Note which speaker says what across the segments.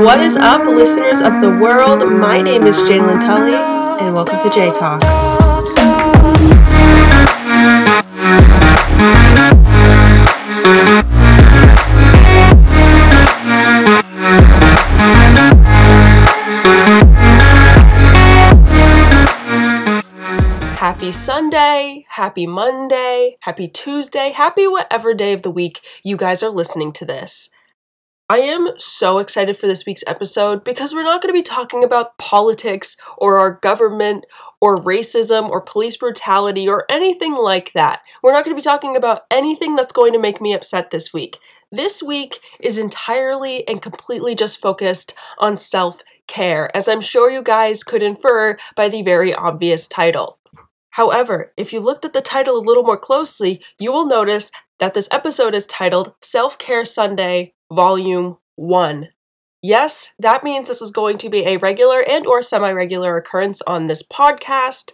Speaker 1: What is up, listeners of the world? My name is Jalen Tully, and welcome to J Talks. Happy Sunday, happy Monday, happy Tuesday, happy whatever day of the week you guys are listening to this. I am so excited for this week's episode because we're not going to be talking about politics or our government or racism or police brutality or anything like that. We're not going to be talking about anything that's going to make me upset this week. This week is entirely and completely just focused on self care, as I'm sure you guys could infer by the very obvious title. However, if you looked at the title a little more closely, you will notice that this episode is titled Self Care Sunday, Volume 1. Yes, that means this is going to be a regular and or semi-regular occurrence on this podcast.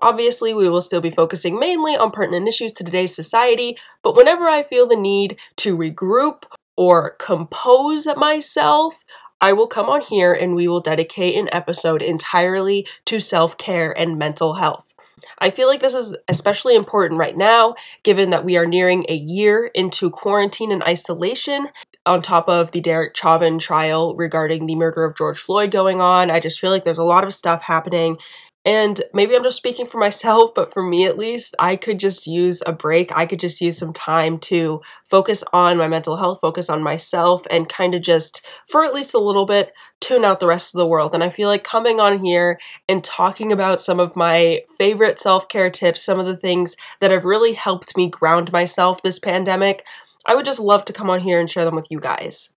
Speaker 1: Obviously, we will still be focusing mainly on pertinent issues to today's society, but whenever I feel the need to regroup or compose myself, I will come on here and we will dedicate an episode entirely to self care and mental health. I feel like this is especially important right now, given that we are nearing a year into quarantine and isolation, on top of the Derek Chauvin trial regarding the murder of George Floyd going on. I just feel like there's a lot of stuff happening. And maybe I'm just speaking for myself, but for me at least, I could just use a break. I could just use some time to focus on my mental health, focus on myself, and kind of just, for at least a little bit, tune out the rest of the world. And I feel like coming on here and talking about some of my favorite self care tips, some of the things that have really helped me ground myself this pandemic, I would just love to come on here and share them with you guys.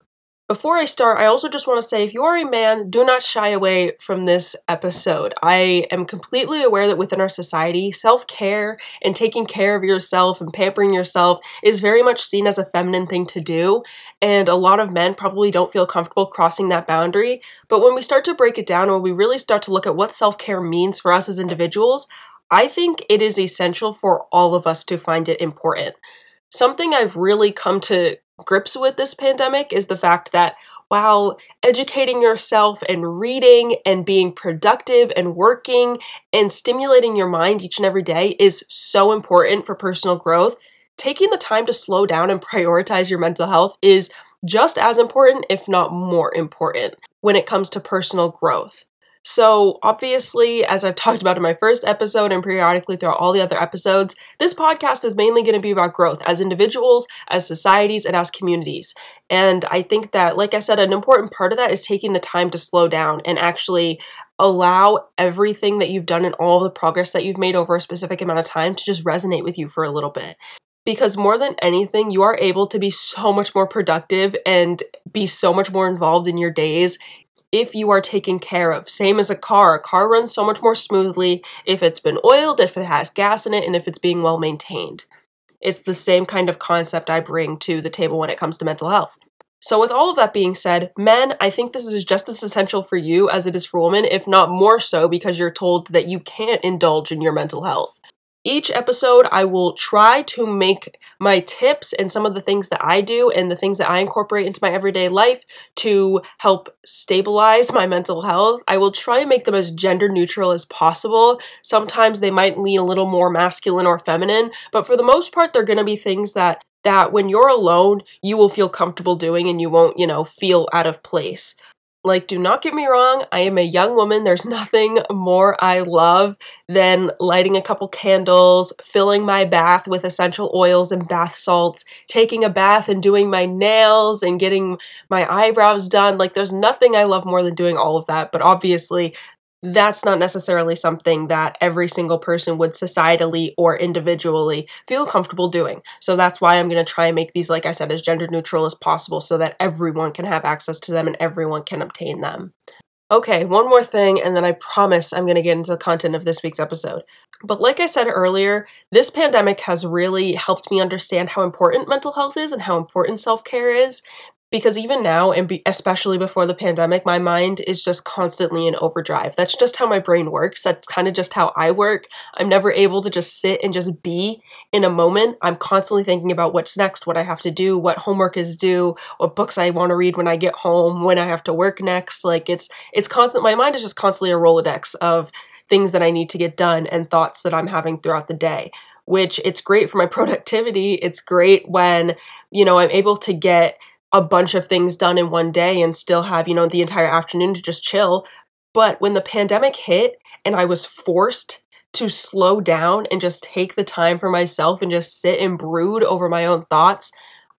Speaker 1: Before I start, I also just want to say if you are a man, do not shy away from this episode. I am completely aware that within our society, self care and taking care of yourself and pampering yourself is very much seen as a feminine thing to do. And a lot of men probably don't feel comfortable crossing that boundary. But when we start to break it down, when we really start to look at what self care means for us as individuals, I think it is essential for all of us to find it important. Something I've really come to grips with this pandemic is the fact that while educating yourself and reading and being productive and working and stimulating your mind each and every day is so important for personal growth, taking the time to slow down and prioritize your mental health is just as important, if not more important, when it comes to personal growth. So, obviously, as I've talked about in my first episode and periodically throughout all the other episodes, this podcast is mainly going to be about growth as individuals, as societies, and as communities. And I think that, like I said, an important part of that is taking the time to slow down and actually allow everything that you've done and all the progress that you've made over a specific amount of time to just resonate with you for a little bit because more than anything, you are able to be so much more productive and be so much more involved in your days if you are taken care of. Same as a car. A car runs so much more smoothly if it's been oiled, if it has gas in it, and if it's being well maintained. It's the same kind of concept I bring to the table when it comes to mental health. So, with all of that being said, men, I think this is just as essential for you as it is for women, if not more so, because you're told that you can't indulge in your mental health. Each episode, I will try to make my tips and some of the things that I do and the things that I incorporate into my everyday life to help stabilize my mental health. I will try and make them as gender neutral as possible. Sometimes they might lean a little more masculine or feminine, but for the most part, they're going to be things that that when you're alone, you will feel comfortable doing and you won't, you know, feel out of place. Like, do not get me wrong, I am a young woman. There's nothing more I love than lighting a couple candles, filling my bath with essential oils and bath salts, taking a bath and doing my nails and getting my eyebrows done. Like, there's nothing I love more than doing all of that. But obviously, that's not necessarily something that every single person would societally or individually feel comfortable doing. So that's why I'm going to try and make these, like I said, as gender neutral as possible so that everyone can have access to them and everyone can obtain them. Okay, one more thing, and then I promise I'm going to get into the content of this week's episode. But like I said earlier, this pandemic has really helped me understand how important mental health is and how important self care is because even now and especially before the pandemic my mind is just constantly in overdrive. That's just how my brain works. That's kind of just how i work. I'm never able to just sit and just be in a moment. I'm constantly thinking about what's next what i have to do what homework is due what books i want to read when i get home when i have to work next. Like it's it's constant my mind is just constantly a rolodex of things that i need to get done and thoughts that i'm having throughout the day which it's great for my productivity. It's great when you know i'm able to get a bunch of things done in one day and still have, you know, the entire afternoon to just chill. But when the pandemic hit and I was forced to slow down and just take the time for myself and just sit and brood over my own thoughts,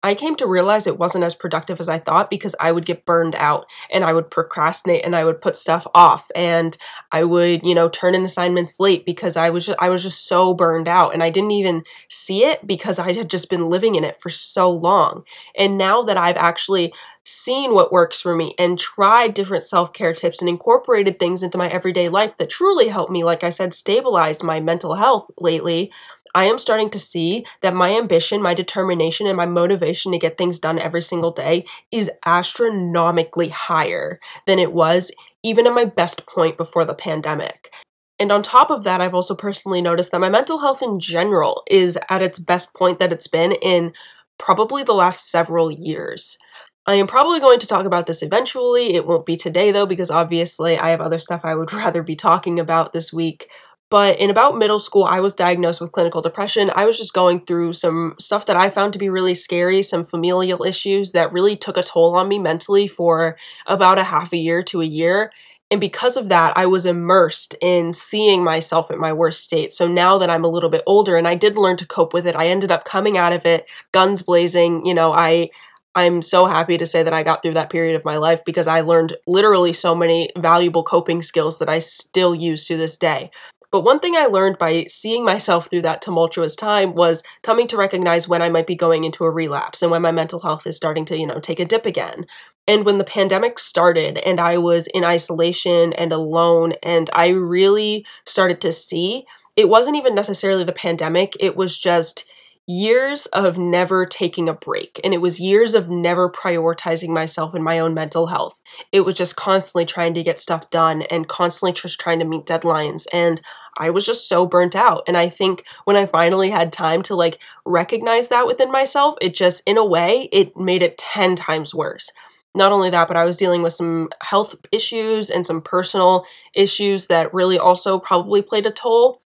Speaker 1: I came to realize it wasn't as productive as I thought because I would get burned out and I would procrastinate and I would put stuff off and I would, you know, turn in assignments late because I was just, I was just so burned out and I didn't even see it because I had just been living in it for so long. And now that I've actually seen what works for me and tried different self-care tips and incorporated things into my everyday life that truly helped me like I said stabilize my mental health lately, I am starting to see that my ambition, my determination, and my motivation to get things done every single day is astronomically higher than it was even at my best point before the pandemic. And on top of that, I've also personally noticed that my mental health in general is at its best point that it's been in probably the last several years. I am probably going to talk about this eventually. It won't be today though, because obviously I have other stuff I would rather be talking about this week. But in about middle school, I was diagnosed with clinical depression. I was just going through some stuff that I found to be really scary, some familial issues that really took a toll on me mentally for about a half a year to a year. And because of that, I was immersed in seeing myself at my worst state. So now that I'm a little bit older and I did learn to cope with it, I ended up coming out of it guns blazing. You know, I I'm so happy to say that I got through that period of my life because I learned literally so many valuable coping skills that I still use to this day. But one thing I learned by seeing myself through that tumultuous time was coming to recognize when I might be going into a relapse and when my mental health is starting to, you know, take a dip again. And when the pandemic started and I was in isolation and alone, and I really started to see it wasn't even necessarily the pandemic, it was just years of never taking a break. And it was years of never prioritizing myself and my own mental health. It was just constantly trying to get stuff done and constantly just trying to meet deadlines. And I was just so burnt out. And I think when I finally had time to like recognize that within myself, it just, in a way, it made it 10 times worse. Not only that, but I was dealing with some health issues and some personal issues that really also probably played a toll.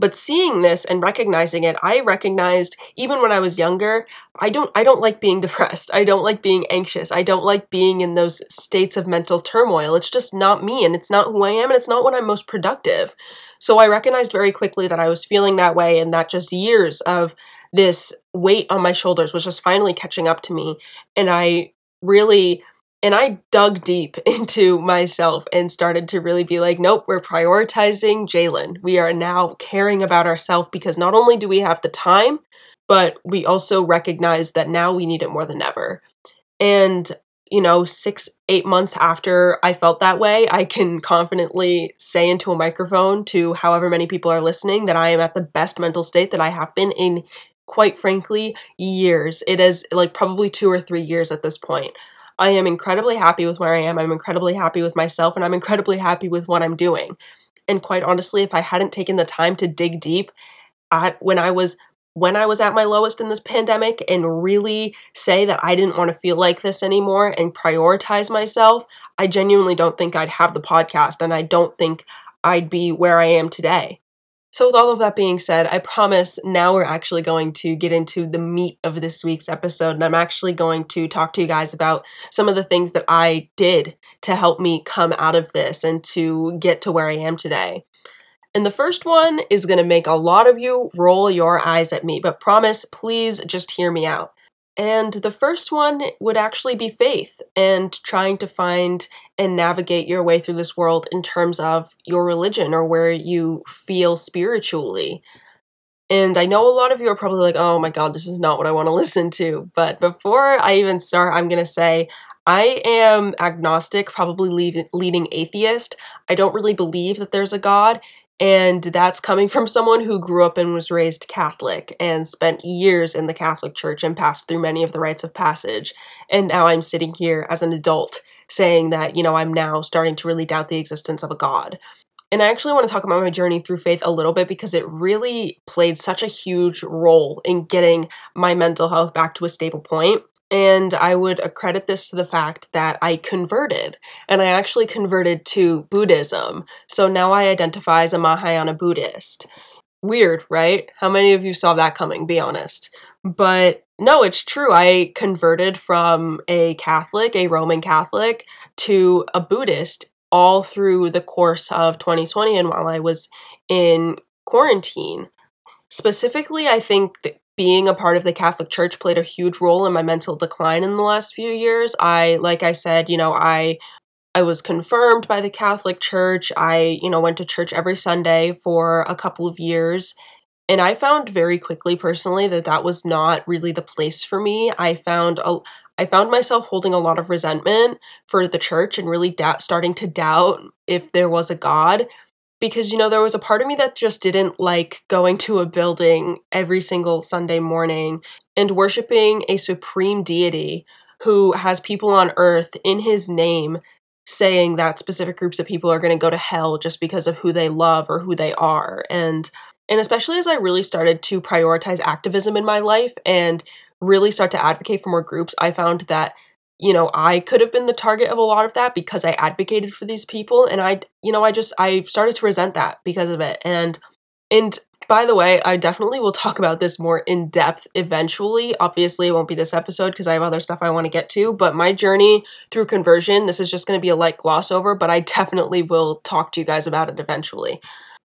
Speaker 1: But seeing this and recognizing it, I recognized even when I was younger, I don't I don't like being depressed. I don't like being anxious. I don't like being in those states of mental turmoil. It's just not me and it's not who I am and it's not when I'm most productive. So I recognized very quickly that I was feeling that way and that just years of this weight on my shoulders was just finally catching up to me. And I really and I dug deep into myself and started to really be like, nope, we're prioritizing Jalen. We are now caring about ourselves because not only do we have the time, but we also recognize that now we need it more than ever. And, you know, six, eight months after I felt that way, I can confidently say into a microphone to however many people are listening that I am at the best mental state that I have been in, quite frankly, years. It is like probably two or three years at this point. I am incredibly happy with where I am. I'm incredibly happy with myself, and I'm incredibly happy with what I'm doing. And quite honestly, if I hadn't taken the time to dig deep at when I was when I was at my lowest in this pandemic and really say that I didn't want to feel like this anymore and prioritize myself, I genuinely don't think I'd have the podcast and I don't think I'd be where I am today. So, with all of that being said, I promise now we're actually going to get into the meat of this week's episode. And I'm actually going to talk to you guys about some of the things that I did to help me come out of this and to get to where I am today. And the first one is going to make a lot of you roll your eyes at me, but promise, please just hear me out. And the first one would actually be faith and trying to find and navigate your way through this world in terms of your religion or where you feel spiritually. And I know a lot of you are probably like, oh my God, this is not what I want to listen to. But before I even start, I'm going to say I am agnostic, probably leading atheist. I don't really believe that there's a God. And that's coming from someone who grew up and was raised Catholic and spent years in the Catholic Church and passed through many of the rites of passage. And now I'm sitting here as an adult saying that, you know, I'm now starting to really doubt the existence of a God. And I actually want to talk about my journey through faith a little bit because it really played such a huge role in getting my mental health back to a stable point. And I would accredit this to the fact that I converted, and I actually converted to Buddhism. So now I identify as a Mahayana Buddhist. Weird, right? How many of you saw that coming? Be honest. But no, it's true. I converted from a Catholic, a Roman Catholic, to a Buddhist all through the course of 2020 and while I was in quarantine. Specifically, I think being a part of the Catholic Church played a huge role in my mental decline in the last few years. I like I said, you know, I I was confirmed by the Catholic Church. I, you know, went to church every Sunday for a couple of years. And I found very quickly personally that that was not really the place for me. I found a I found myself holding a lot of resentment for the church and really doubt, starting to doubt if there was a God because you know there was a part of me that just didn't like going to a building every single Sunday morning and worshiping a supreme deity who has people on earth in his name saying that specific groups of people are going to go to hell just because of who they love or who they are. And and especially as I really started to prioritize activism in my life and really start to advocate for more groups I found that you know, I could have been the target of a lot of that because I advocated for these people and I you know, I just I started to resent that because of it. And and by the way, I definitely will talk about this more in depth eventually. Obviously, it won't be this episode because I have other stuff I want to get to, but my journey through conversion, this is just going to be a light gloss over, but I definitely will talk to you guys about it eventually.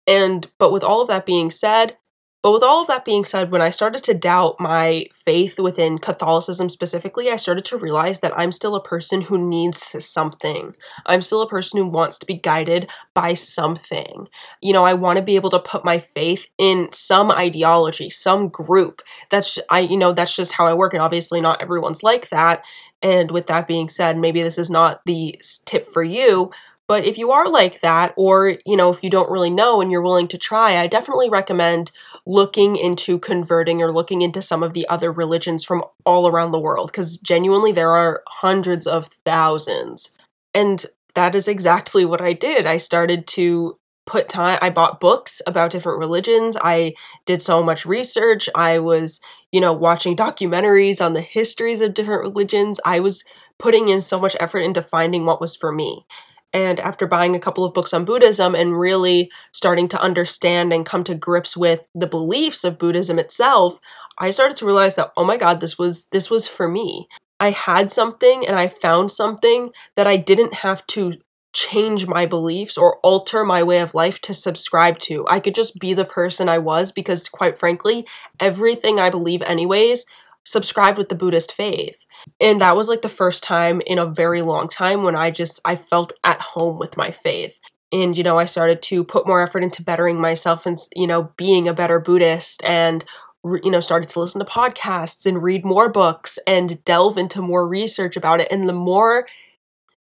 Speaker 1: And but with all of that being said, but with all of that being said, when I started to doubt my faith within Catholicism specifically, I started to realize that I'm still a person who needs something. I'm still a person who wants to be guided by something. You know, I want to be able to put my faith in some ideology, some group. That's I you know, that's just how I work and obviously not everyone's like that. And with that being said, maybe this is not the tip for you, but if you are like that, or you know, if you don't really know and you're willing to try, I definitely recommend looking into converting or looking into some of the other religions from all around the world because genuinely there are hundreds of thousands. And that is exactly what I did. I started to put time I bought books about different religions. I did so much research. I was, you know, watching documentaries on the histories of different religions. I was putting in so much effort into finding what was for me. And after buying a couple of books on Buddhism and really starting to understand and come to grips with the beliefs of Buddhism itself, I started to realize that oh my god, this was this was for me. I had something and I found something that I didn't have to change my beliefs or alter my way of life to subscribe to. I could just be the person I was because quite frankly, everything I believe anyways subscribed with the Buddhist faith. And that was like the first time in a very long time when I just I felt at home with my faith. And you know, I started to put more effort into bettering myself and you know, being a better Buddhist and you know, started to listen to podcasts and read more books and delve into more research about it and the more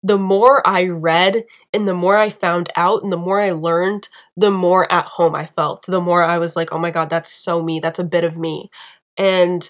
Speaker 1: the more I read and the more I found out and the more I learned, the more at home I felt. The more I was like, "Oh my god, that's so me. That's a bit of me." And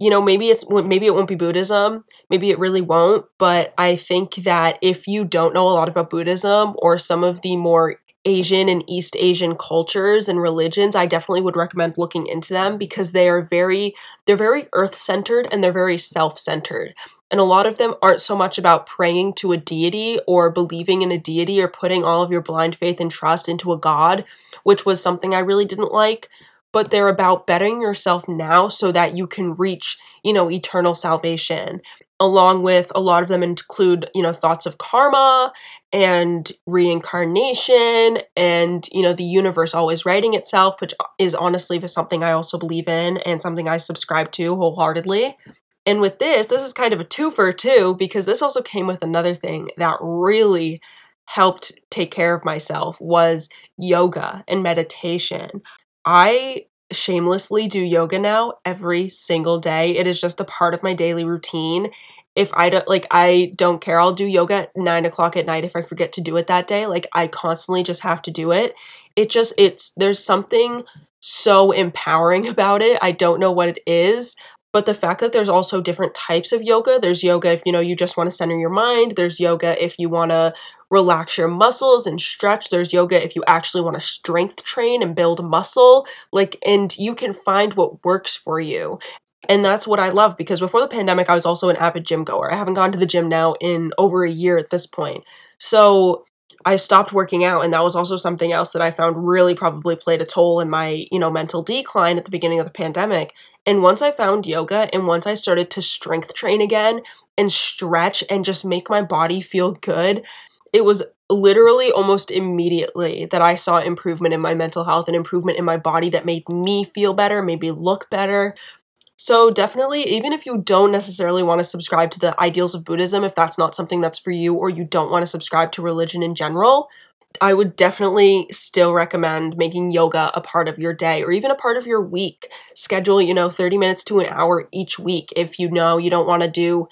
Speaker 1: you know maybe it's maybe it won't be buddhism maybe it really won't but i think that if you don't know a lot about buddhism or some of the more asian and east asian cultures and religions i definitely would recommend looking into them because they are very they're very earth centered and they're very self centered and a lot of them aren't so much about praying to a deity or believing in a deity or putting all of your blind faith and trust into a god which was something i really didn't like but they're about bettering yourself now so that you can reach, you know, eternal salvation. Along with a lot of them include, you know, thoughts of karma and reincarnation and, you know, the universe always righting itself, which is honestly something I also believe in and something I subscribe to wholeheartedly. And with this, this is kind of a twofer too, because this also came with another thing that really helped take care of myself was yoga and meditation. I shamelessly do yoga now every single day. It is just a part of my daily routine. if I don't like I don't care. I'll do yoga at nine o'clock at night if I forget to do it that day. Like I constantly just have to do it. It just it's there's something so empowering about it. I don't know what it is, but the fact that there's also different types of yoga. There's yoga if you know you just want to center your mind. There's yoga if you want to relax your muscles and stretch. There's yoga if you actually want to strength train and build muscle. Like and you can find what works for you. And that's what I love because before the pandemic, I was also an avid gym goer. I haven't gone to the gym now in over a year at this point. So I stopped working out, and that was also something else that I found really probably played a toll in my, you know, mental decline at the beginning of the pandemic. And once I found yoga and once I started to strength train again and stretch and just make my body feel good, it was literally almost immediately that I saw improvement in my mental health and improvement in my body that made me feel better, made me look better, so, definitely, even if you don't necessarily want to subscribe to the ideals of Buddhism, if that's not something that's for you, or you don't want to subscribe to religion in general, I would definitely still recommend making yoga a part of your day or even a part of your week. Schedule, you know, 30 minutes to an hour each week if you know you don't want to do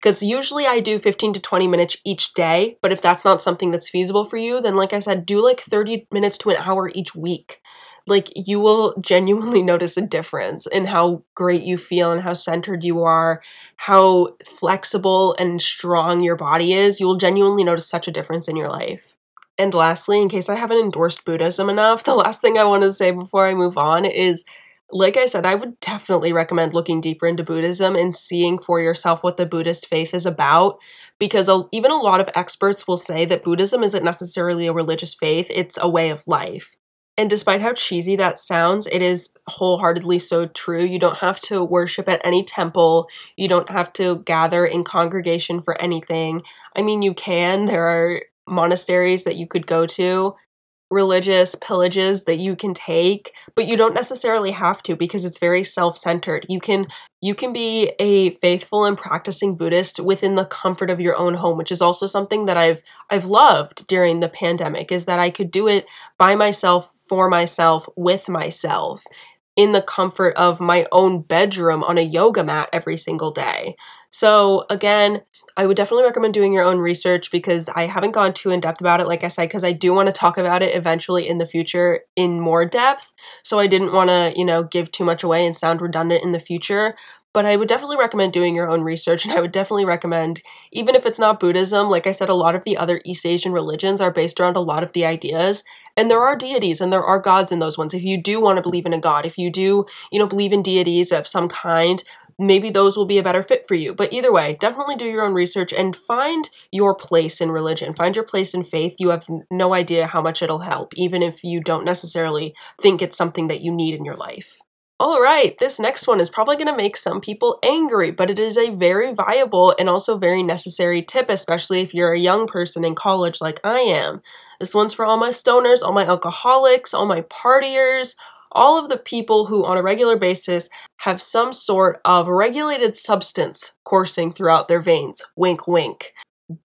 Speaker 1: because usually I do 15 to 20 minutes each day, but if that's not something that's feasible for you, then like I said, do like 30 minutes to an hour each week like you will genuinely notice a difference in how great you feel and how centered you are, how flexible and strong your body is. You will genuinely notice such a difference in your life. And lastly, in case I haven't endorsed Buddhism enough, the last thing I want to say before I move on is like I said, I would definitely recommend looking deeper into Buddhism and seeing for yourself what the Buddhist faith is about. Because even a lot of experts will say that Buddhism isn't necessarily a religious faith, it's a way of life. And despite how cheesy that sounds, it is wholeheartedly so true. You don't have to worship at any temple. You don't have to gather in congregation for anything. I mean, you can. There are monasteries that you could go to religious pillages that you can take but you don't necessarily have to because it's very self-centered. You can you can be a faithful and practicing buddhist within the comfort of your own home which is also something that i've i've loved during the pandemic is that i could do it by myself for myself with myself in the comfort of my own bedroom on a yoga mat every single day so again I would definitely recommend doing your own research because I haven't gone too in depth about it, like I said, because I do want to talk about it eventually in the future in more depth. So I didn't want to, you know, give too much away and sound redundant in the future. But I would definitely recommend doing your own research, and I would definitely recommend, even if it's not Buddhism, like I said, a lot of the other East Asian religions are based around a lot of the ideas. And there are deities and there are gods in those ones. If you do want to believe in a god, if you do, you know, believe in deities of some kind, maybe those will be a better fit for you. But either way, definitely do your own research and find your place in religion. Find your place in faith. You have no idea how much it'll help, even if you don't necessarily think it's something that you need in your life. All right, this next one is probably going to make some people angry, but it is a very viable and also very necessary tip, especially if you're a young person in college like I am. This one's for all my stoners, all my alcoholics, all my partiers, all of the people who, on a regular basis, have some sort of regulated substance coursing throughout their veins. Wink, wink.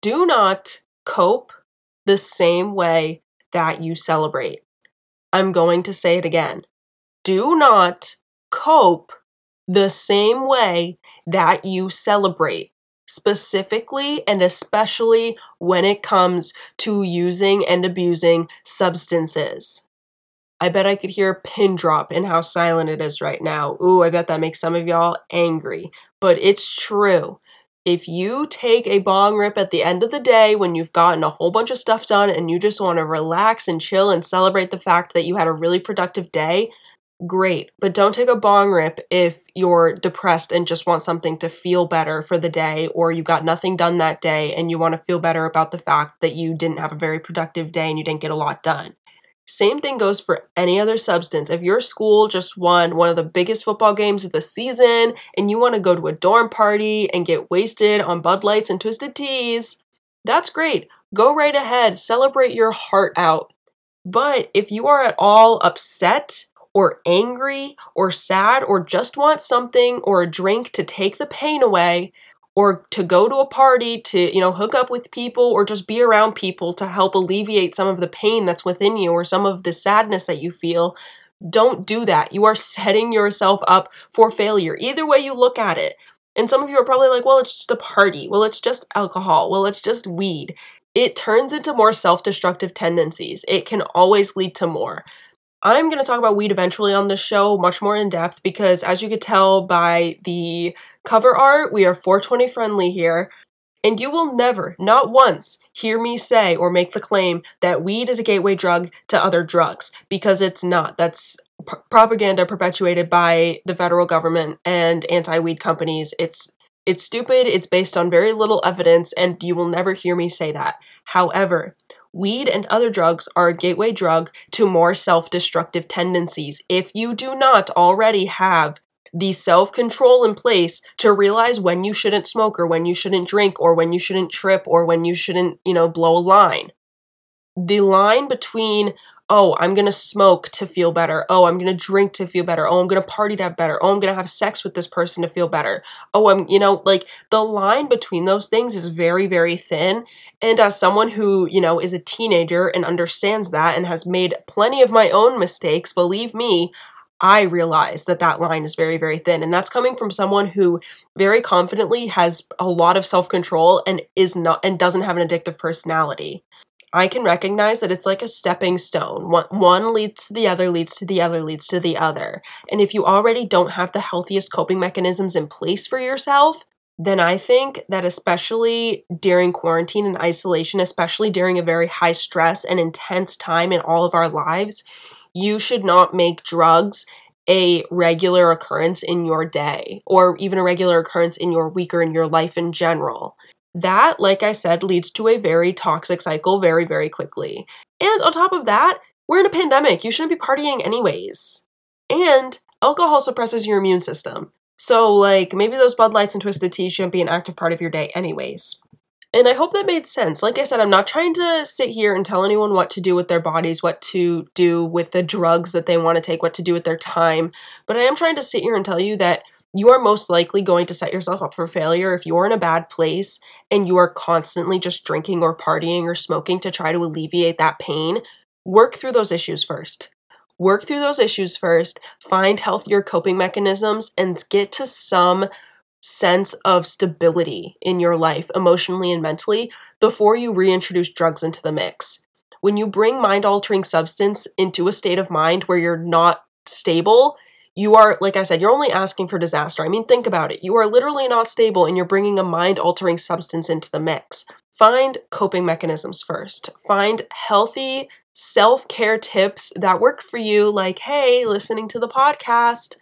Speaker 1: Do not cope the same way that you celebrate. I'm going to say it again. Do not cope the same way that you celebrate, specifically and especially when it comes to using and abusing substances. I bet I could hear a pin drop in how silent it is right now. Ooh, I bet that makes some of y'all angry. But it's true. If you take a bong rip at the end of the day when you've gotten a whole bunch of stuff done and you just want to relax and chill and celebrate the fact that you had a really productive day, great. But don't take a bong rip if you're depressed and just want something to feel better for the day, or you got nothing done that day and you want to feel better about the fact that you didn't have a very productive day and you didn't get a lot done. Same thing goes for any other substance. If your school just won one of the biggest football games of the season and you want to go to a dorm party and get wasted on Bud Lights and Twisted Teas, that's great. Go right ahead, celebrate your heart out. But if you are at all upset or angry or sad or just want something or a drink to take the pain away, or to go to a party to, you know, hook up with people or just be around people to help alleviate some of the pain that's within you or some of the sadness that you feel, don't do that. You are setting yourself up for failure. Either way you look at it, And some of you are probably like, well, it's just a party. Well, it's just alcohol. Well, it's just weed. It turns into more self destructive tendencies. It can always lead to more. I'm going to talk about weed eventually on this show, much more in depth, because as you could tell by the cover art, we are 420 friendly here. And you will never, not once, hear me say or make the claim that weed is a gateway drug to other drugs, because it's not. That's p- propaganda perpetuated by the federal government and anti-weed companies. It's it's stupid, it's based on very little evidence, and you will never hear me say that. However, weed and other drugs are a gateway drug to more self destructive tendencies. If you do not already have the self control in place to realize when you shouldn't smoke or when you shouldn't drink or when you shouldn't trip or when you shouldn't, you know, blow a line. The line between, oh, I'm gonna smoke to feel better. Oh, I'm gonna drink to feel better. Oh, I'm gonna party to have better. Oh, I'm gonna have sex with this person to feel better. Oh, I'm, you know, like the line between those things is very, very thin. And as someone who, you know, is a teenager and understands that and has made plenty of my own mistakes, believe me, I realize that that line is very, very thin. And that's coming from someone who very confidently has a lot of self control and is not, and doesn't have an addictive personality. I can recognize that it's like a stepping stone. One, one leads to the other, leads to the other, leads to the other. And if you already don't have the healthiest coping mechanisms in place for yourself, then I think that especially during quarantine and isolation, especially during a very high stress and intense time in all of our lives, you should not make drugs a regular occurrence in your day or even a regular occurrence in your week or in your life in general. That, like I said, leads to a very toxic cycle very, very quickly. And on top of that, we're in a pandemic. You shouldn't be partying anyways. And alcohol suppresses your immune system. So, like, maybe those Bud Lights and Twisted Tea shouldn't be an active part of your day, anyways. And I hope that made sense. Like I said, I'm not trying to sit here and tell anyone what to do with their bodies, what to do with the drugs that they want to take, what to do with their time. But I am trying to sit here and tell you that you are most likely going to set yourself up for failure if you're in a bad place and you are constantly just drinking or partying or smoking to try to alleviate that pain. Work through those issues first. Work through those issues first, find healthier coping mechanisms, and get to some sense of stability in your life, emotionally and mentally, before you reintroduce drugs into the mix. When you bring mind altering substance into a state of mind where you're not stable, you are, like I said, you're only asking for disaster. I mean, think about it. You are literally not stable and you're bringing a mind altering substance into the mix. Find coping mechanisms first. Find healthy self care tips that work for you, like, hey, listening to the podcast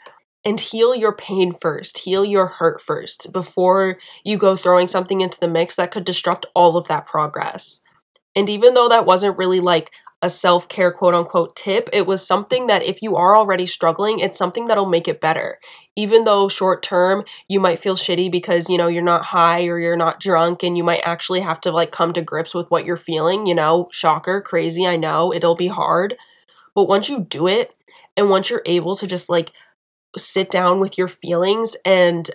Speaker 1: and heal your pain first, heal your hurt first before you go throwing something into the mix that could disrupt all of that progress. And even though that wasn't really like a self care quote unquote tip, it was something that if you are already struggling, it's something that'll make it better. Even though short term you might feel shitty because, you know, you're not high or you're not drunk and you might actually have to like come to grips with what you're feeling, you know, shocker, crazy, I know, it'll be hard. But once you do it and once you're able to just like sit down with your feelings and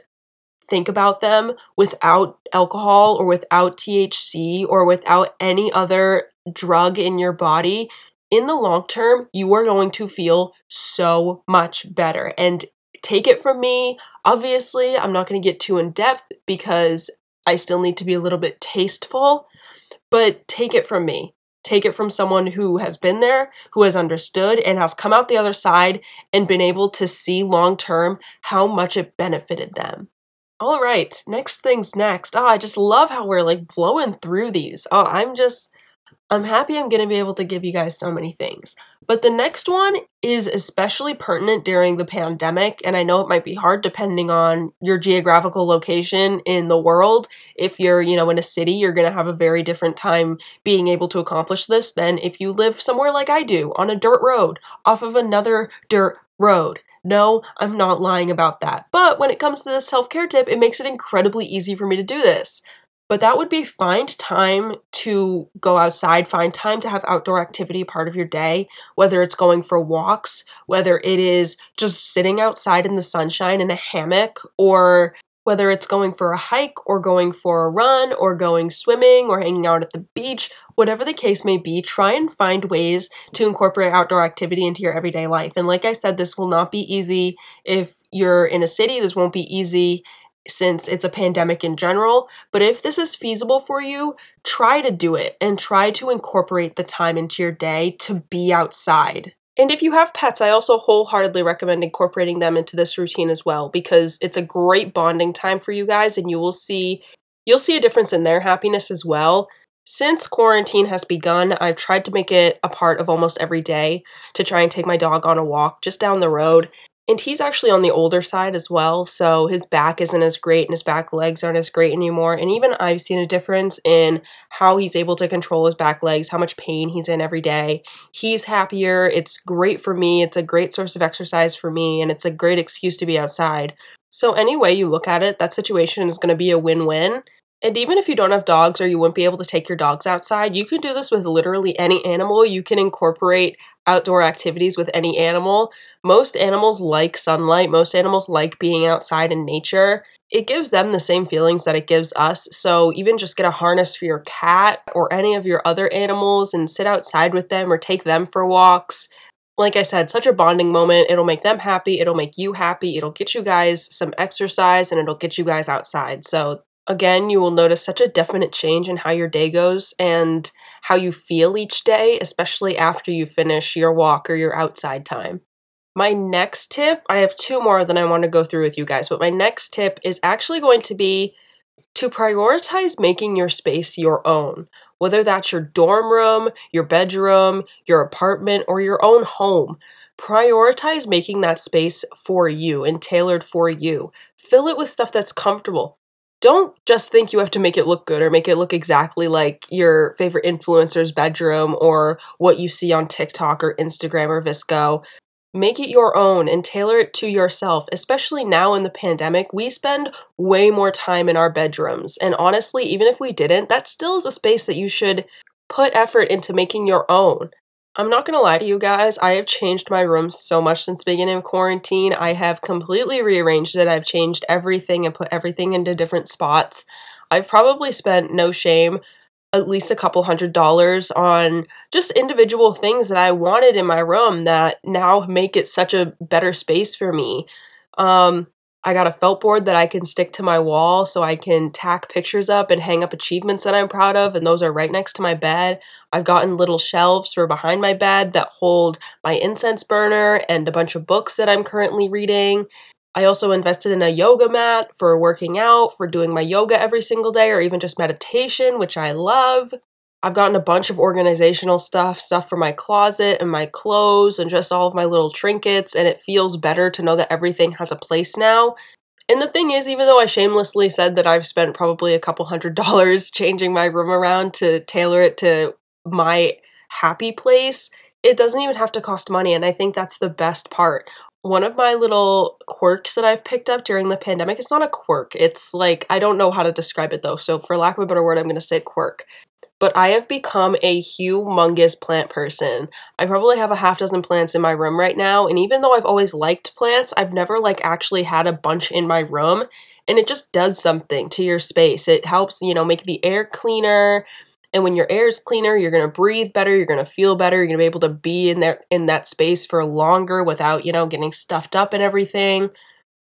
Speaker 1: think about them without alcohol or without THC or without any other drug in your body, in the long term, you are going to feel so much better. And take it from me, obviously, I'm not going to get too in depth because I still need to be a little bit tasteful, but take it from me take it from someone who has been there, who has understood, and has come out the other side and been able to see long term how much it benefited them. All right, next thing's next. Oh, I just love how we're like blowing through these. Oh, I'm just, I'm happy I'm going to be able to give you guys so many things. But the next one is especially pertinent during the pandemic, and I know it might be hard depending on your geographical location in the world. If you're, you know, in a city, you're going to have a very different time being able to accomplish this than if you live somewhere like I do, on a dirt road, off of another dirt road. No, I'm not lying about that. But when it comes to this self care tip, it makes it incredibly easy for me to do this. But that would be find time to go outside, find time to have outdoor activity part of your day, whether it's going for walks, whether it is just sitting outside in the sunshine in a hammock, or whether it's going for a hike or going for a run or going swimming or hanging out at the beach, whatever the case may be, try and find ways to incorporate outdoor activity into your everyday life. And like I said, this will not be easy if you're in a city, this won't be easy since it's a pandemic in general. But if this is feasible for you, try to do it and try to incorporate the time into your day to be outside. And if you have pets, I also wholeheartedly recommend incorporating them into this routine as well because it's a great bonding time for you guys and you will see you'll see a difference in their happiness as well. Since quarantine has begun, I've tried to make it a part of almost every day to try and take my dog on a walk just down the road and he's actually on the older side as well, so his back isn't as great and his back legs aren't as great anymore. And even I've seen a difference in how he's able to control his back legs, how much pain he's in every day. He's happier. It's great for me. It's a great source of exercise for me, and it's a great excuse to be outside. So, any way you look at it, that situation is going to be a win win. And even if you don't have dogs or you wouldn't be able to take your dogs outside, you can do this with literally any animal. You can incorporate outdoor activities with any animal. Most animals like sunlight, most animals like being outside in nature. It gives them the same feelings that it gives us. So, even just get a harness for your cat or any of your other animals and sit outside with them or take them for walks. Like I said, such a bonding moment. It'll make them happy, it'll make you happy, it'll get you guys some exercise, and it'll get you guys outside. So, again, you will notice such a definite change in how your day goes and how you feel each day, especially after you finish your walk or your outside time. My next tip, I have two more that I want to go through with you guys, but my next tip is actually going to be to prioritize making your space your own. Whether that's your dorm room, your bedroom, your apartment, or your own home, prioritize making that space for you and tailored for you. Fill it with stuff that's comfortable don't just think you have to make it look good or make it look exactly like your favorite influencer's bedroom or what you see on TikTok or Instagram or VSCO. Make it your own and tailor it to yourself. Especially now in the pandemic, we spend way more time in our bedrooms. And honestly, even if we didn't, that still is a space that you should put effort into making your own. I'm not gonna lie to you guys, I have changed my room so much since beginning of quarantine. I have completely rearranged it. I've changed everything and put everything into different spots. I've probably spent no shame at least a couple hundred dollars on just individual things that I wanted in my room that now make it such a better space for me. Um, I got a felt board that I can stick to my wall so I can tack pictures up and hang up achievements that I'm proud of, and those are right next to my bed. I've gotten little shelves for behind my bed that hold my incense burner and a bunch of books that I'm currently reading. I also invested in a yoga mat for working out, for doing my yoga every single day, or even just meditation, which I love. I've gotten a bunch of organizational stuff, stuff for my closet and my clothes and just all of my little trinkets, and it feels better to know that everything has a place now. And the thing is, even though I shamelessly said that I've spent probably a couple hundred dollars changing my room around to tailor it to my happy place, it doesn't even have to cost money, and I think that's the best part. One of my little quirks that I've picked up during the pandemic, it's not a quirk. It's like, I don't know how to describe it though, so for lack of a better word, I'm gonna say quirk but I have become a humongous plant person. I probably have a half dozen plants in my room right now, and even though I've always liked plants, I've never like actually had a bunch in my room, and it just does something to your space. It helps, you know, make the air cleaner. And when your air is cleaner, you're going to breathe better, you're going to feel better, you're going to be able to be in there in that space for longer without, you know, getting stuffed up and everything.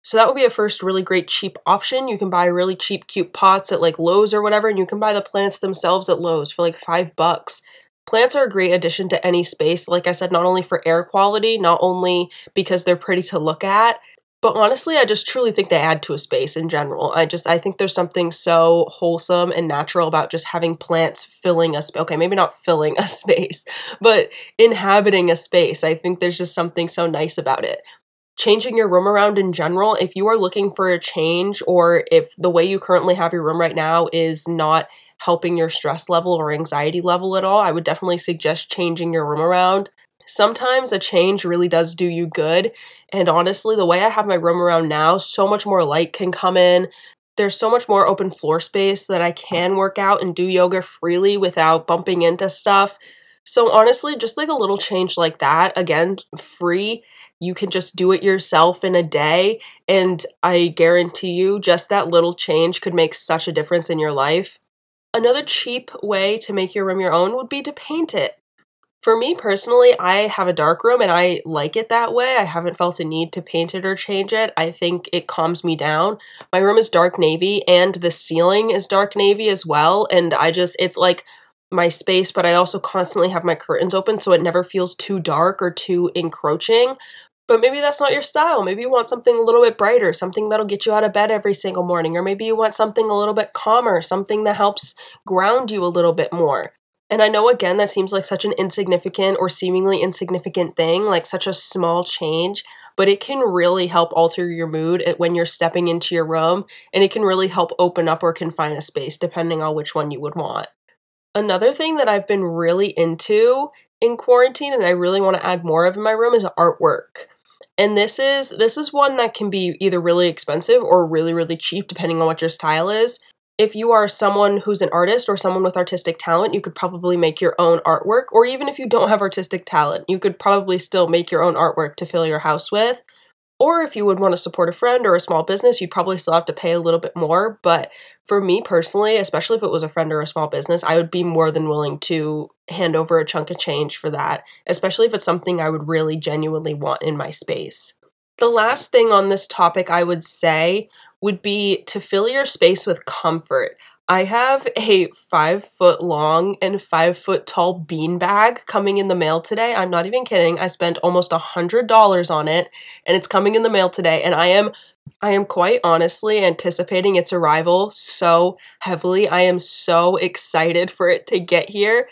Speaker 1: So that would be a first really great cheap option. You can buy really cheap cute pots at like Lowe's or whatever, and you can buy the plants themselves at Lowe's for like five bucks. Plants are a great addition to any space, like I said, not only for air quality, not only because they're pretty to look at, but honestly, I just truly think they add to a space in general. I just I think there's something so wholesome and natural about just having plants filling a space. Okay, maybe not filling a space, but inhabiting a space. I think there's just something so nice about it changing your room around in general, if you are looking for a change or if the way you currently have your room right now is not helping your stress level or anxiety level at all, I would definitely suggest changing your room around. Sometimes a change really does do you good. And honestly, the way I have my room around now, so much more light can come in. There's so much more open floor space that I can work out and do yoga freely without bumping into stuff. So, honestly, just like a little change like that, again, free, you can just do it yourself in a day. And I guarantee you, just that little change could make such a difference in your life. Another cheap way to make your room your own would be to paint it. For me personally, I have a dark room and I like it that way. I haven't felt a need to paint it or change it. I think it calms me down. My room is dark navy and the ceiling is dark navy as well. And I just, it's like my space, but I also constantly have my curtains open so it never feels too dark or too encroaching. But maybe that's not your style. Maybe you want something a little bit brighter, something that'll get you out of bed every single morning. Or maybe you want something a little bit calmer, something that helps ground you a little bit more. And I know again that seems like such an insignificant or seemingly insignificant thing, like such a small change, but it can really help alter your mood eh, when you're stepping into your room, and it can really help open up or confine a space depending on which one you would want. Another thing that I've been really into in quarantine and I really want to add more of in my room is artwork. And this is this is one that can be either really expensive or really really cheap depending on what your style is if you are someone who's an artist or someone with artistic talent, you could probably make your own artwork. Or even if you don't have artistic talent, you could probably still make your own artwork to fill your house with. Or if you would want to support a friend or a small business, you'd probably still have to pay a little bit more. But for me personally, especially if it was a friend or a small business, I would be more than willing to hand over a chunk of change for that, especially if it's something I would really genuinely want in my space. The last thing on this topic I would say would be to fill your space with comfort. I have a five foot long and five foot tall bean bag coming in the mail today. I'm not even kidding. I spent almost a hundred dollars on it and it's coming in the mail today. And I am I am quite honestly anticipating its arrival so heavily. I am so excited for it to get here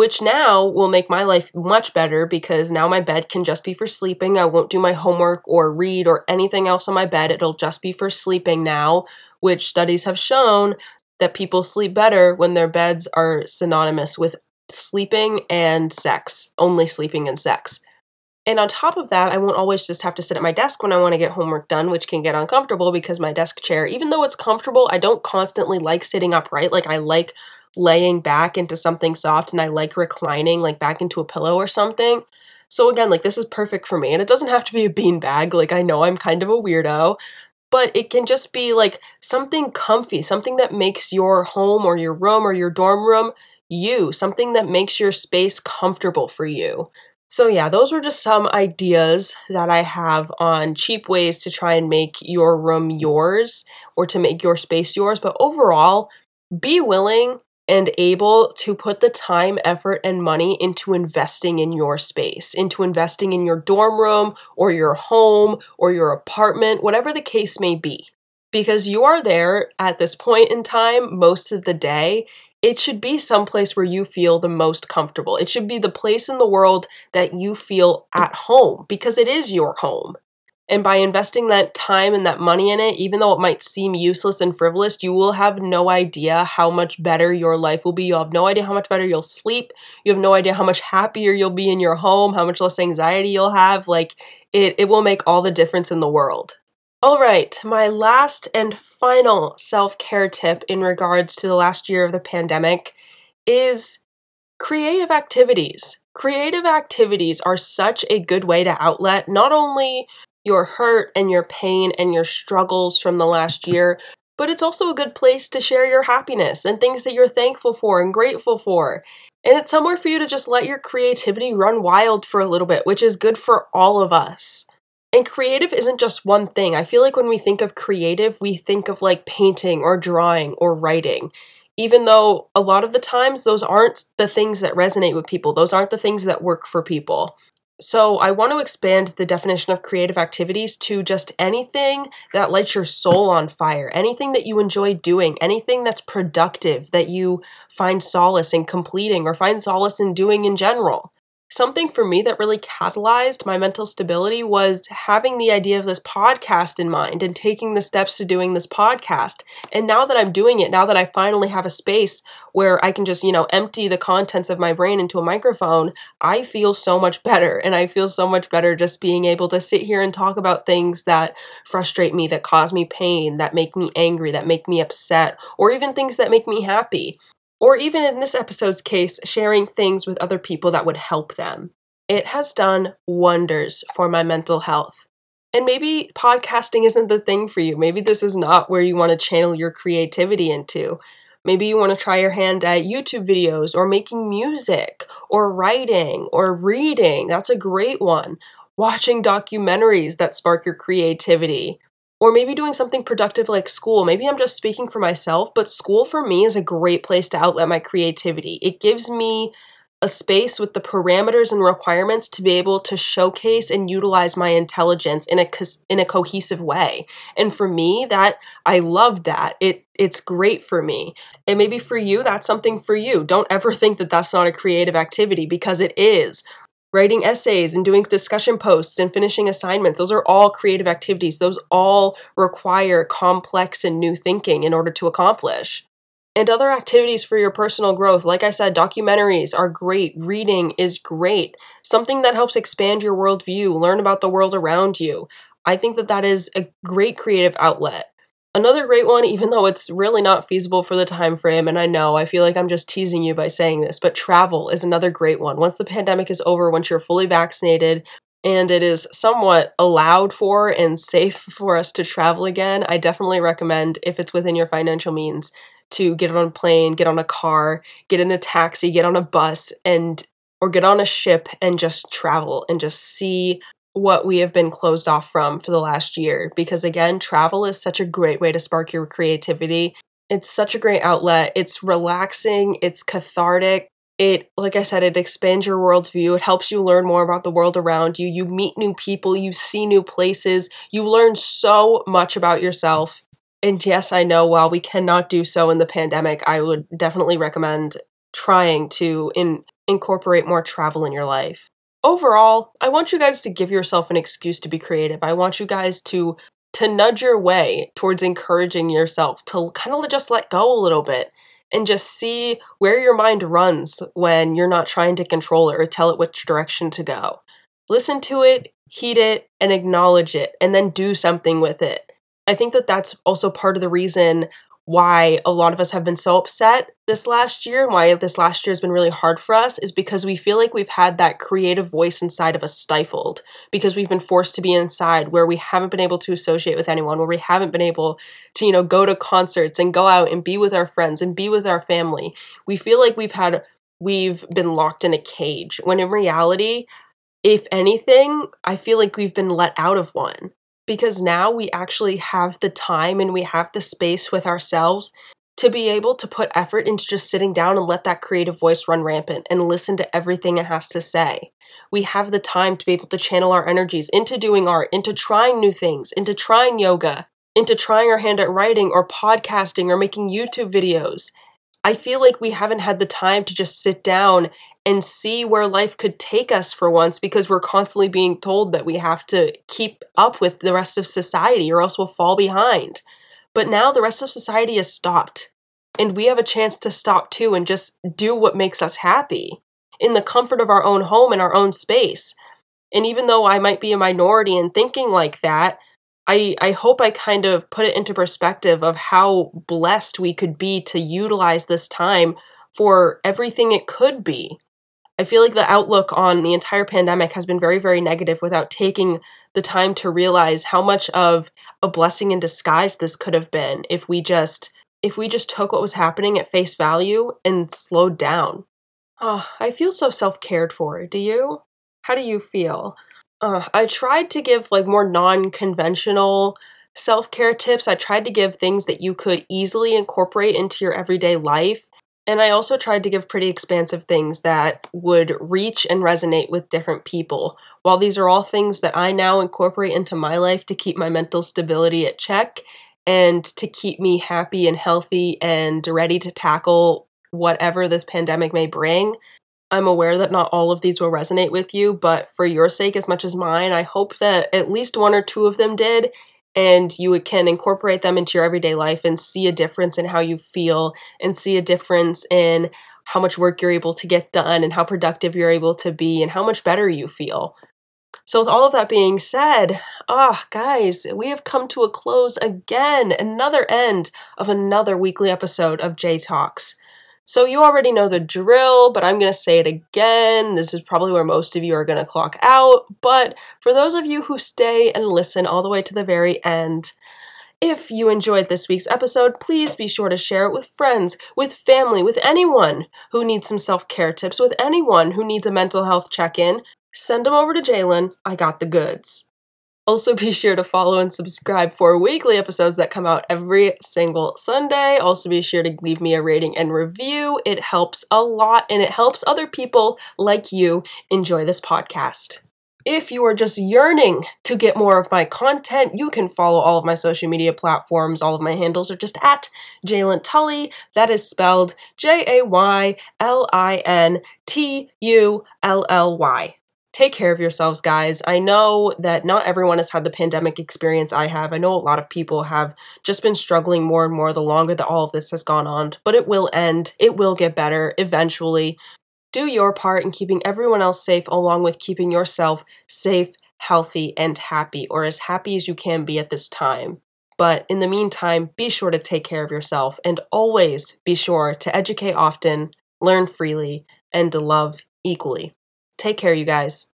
Speaker 1: which now will make my life much better because now my bed can just be for sleeping. I won't do my homework or read or anything else on my bed. It'll just be for sleeping now, which studies have shown that people sleep better when their beds are synonymous with sleeping and sex, only sleeping and sex. And on top of that, I won't always just have to sit at my desk when I want to get homework done, which can get uncomfortable because my desk chair, even though it's comfortable, I don't constantly like sitting upright. Like I like laying back into something soft and I like reclining like back into a pillow or something. So again, like this is perfect for me and it doesn't have to be a bean bag. Like I know I'm kind of a weirdo, but it can just be like something comfy, something that makes your home or your room or your dorm room you, something that makes your space comfortable for you. So, yeah, those were just some ideas that I have on cheap ways to try and make your room yours or to make your space yours. But overall, be willing and able to put the time, effort, and money into investing in your space, into investing in your dorm room or your home or your apartment, whatever the case may be. Because you are there at this point in time most of the day. It should be someplace where you feel the most comfortable. It should be the place in the world that you feel at home because it is your home. And by investing that time and that money in it, even though it might seem useless and frivolous, you will have no idea how much better your life will be. You'll have no idea how much better you'll sleep. You have no idea how much happier you'll be in your home, how much less anxiety you'll have. Like, it, it will make all the difference in the world. All right, my last and final self care tip in regards to the last year of the pandemic is creative activities. Creative activities are such a good way to outlet not only your hurt and your pain and your struggles from the last year, but it's also a good place to share your happiness and things that you're thankful for and grateful for. And it's somewhere for you to just let your creativity run wild for a little bit, which is good for all of us. And creative isn't just one thing. I feel like when we think of creative, we think of like painting or drawing or writing. Even though a lot of the times those aren't the things that resonate with people, those aren't the things that work for people. So, I want to expand the definition of creative activities to just anything that lights your soul on fire, anything that you enjoy doing, anything that's productive that you find solace in completing or find solace in doing in general something for me that really catalyzed my mental stability was having the idea of this podcast in mind and taking the steps to doing this podcast. And now that I'm doing it, now that I finally have a space where I can just, you know, empty the contents of my brain into a microphone, I feel so much better. And I feel so much better just being able to sit here and talk about things that frustrate me, that cause me pain, that make me angry, that make me upset, or even things that make me happy or even in this episode's case, sharing things with other people that would help them. It has done wonders for my mental health. And maybe podcasting isn't the thing for you. Maybe this is not where you want to channel your creativity into. Maybe you want to try your hand at YouTube videos or making music or writing or reading. That's a great one. Watching documentaries that spark your creativity. Or maybe doing something productive like school. Maybe I'm just speaking for myself, but school for me is a great place to outlet my creativity. It gives me a space with the parameters and requirements to be able to showcase and utilize my intelligence in a co- in a cohesive way. And for me, that I love that. It it's great for me. And maybe for you, that's something for you. Don't ever think that that's not a creative activity because it is. Writing essays and doing discussion posts and finishing assignments, those are all creative activities. Those all require complex and new thinking in order to accomplish and other activities for your personal growth. Like I said, documentaries are great, reading is great, something that helps expand your worldview, learn about the world around you. I think that that is a great creative outlet. Another great one, even though it's really not feasible for the time frame, and I know I feel like I'm just teasing you by saying this, but travel is another great one. Once the pandemic is over, once you're fully vaccinated, and it is somewhat allowed for and safe for us to travel again, I definitely recommend, if it's within your financial means, to get on a plane, get on a car, get in a taxi, get on a bus, and or get on a ship and just travel and just see what we have been closed off from for the last year. Because again, travel is such a great way to spark your creativity. It's such a great outlet. It's relaxing, it's cathartic. It, like I said, it expands your worldview. It helps you learn more about the world around you. You meet new people, you see new places, you learn so much about yourself and yes, I know while we cannot do so in the pandemic, I would definitely recommend trying to in, incorporate more travel in your life. Overall, I want you guys to give yourself an excuse to be creative. I want you guys to to nudge your way towards encouraging yourself to kind of just let go a little bit and just see where your mind runs when you're not trying to control it or tell it which direction to go. Listen to it, heed it, and acknowledge it, and then do something with it. I think that that's also part of the reason why a lot of us have been so upset this last year and why this last year has been really hard for us is because we feel like we've had that creative voice inside of us stifled because we've been forced to be inside where we haven't been able to associate with anyone where we haven't been able to you know go to concerts and go out and be with our friends and be with our family. We feel like we've had we've been locked in a cage when in reality if anything i feel like we've been let out of one because now we actually have the time and we have the space with ourselves to be able to put effort into just sitting down and let that creative voice run rampant and listen to everything it has to say. We have the time to be able to channel our energies into doing art, into trying new things, into trying yoga, into trying our hand at writing or podcasting or making YouTube videos. I feel like we haven't had the time to just sit down and see where life could take us for once because we're constantly being told that we have to keep up with the rest of society or else we'll fall behind. But now the rest of society has stopped. And we have a chance to stop too and just do what makes us happy in the comfort of our own home and our own space. And even though I might be a minority in thinking like that, I, I hope I kind of put it into perspective of how blessed we could be to utilize this time for everything it could be. I feel like the outlook on the entire pandemic has been very, very negative without taking the time to realize how much of a blessing in disguise this could have been if we just if we just took what was happening at face value and slowed down. Oh, I feel so self-cared for. Do you? How do you feel? Uh, I tried to give like more non-conventional self-care tips. I tried to give things that you could easily incorporate into your everyday life and I also tried to give pretty expansive things that would reach and resonate with different people. While these are all things that I now incorporate into my life to keep my mental stability at check and to keep me happy and healthy and ready to tackle whatever this pandemic may bring, I'm aware that not all of these will resonate with you, but for your sake as much as mine, I hope that at least one or two of them did and you can incorporate them into your everyday life and see a difference in how you feel and see a difference in how much work you're able to get done and how productive you're able to be and how much better you feel. So, with all of that being said, ah, oh, guys, we have come to a close again, another end of another weekly episode of J Talks. So you already know the drill, but I'm going to say it again. This is probably where most of you are going to clock out. But for those of you who stay and listen all the way to the very end, If you enjoyed this week's episode, please be sure to share it with friends, with family, with anyone who needs some self care tips, with anyone who needs a mental health check in. Send them over to Jaylin. I got the goods. Also, be sure to follow and subscribe for weekly episodes that come out every single Sunday. Also, be sure to leave me a rating and review. It helps a lot and it helps other people like you enjoy this podcast. If you are just yearning to get more of my content, you can follow all of my social media platforms. All of my handles are just at Jaylin Tully. That is spelled J A Y L I N T U L L Y. Take care of yourselves, guys. I know that not everyone has had the pandemic experience I have. I know a lot of people have just been struggling more and more the longer that all of this has gone on, but it will end. It will get better eventually. Do your part in keeping everyone else safe, along with keeping yourself safe, healthy, and happy, or as happy as you can be at this time. But in the meantime, be sure to take care of yourself and always be sure to educate often, learn freely, and to love equally. Take care, you guys.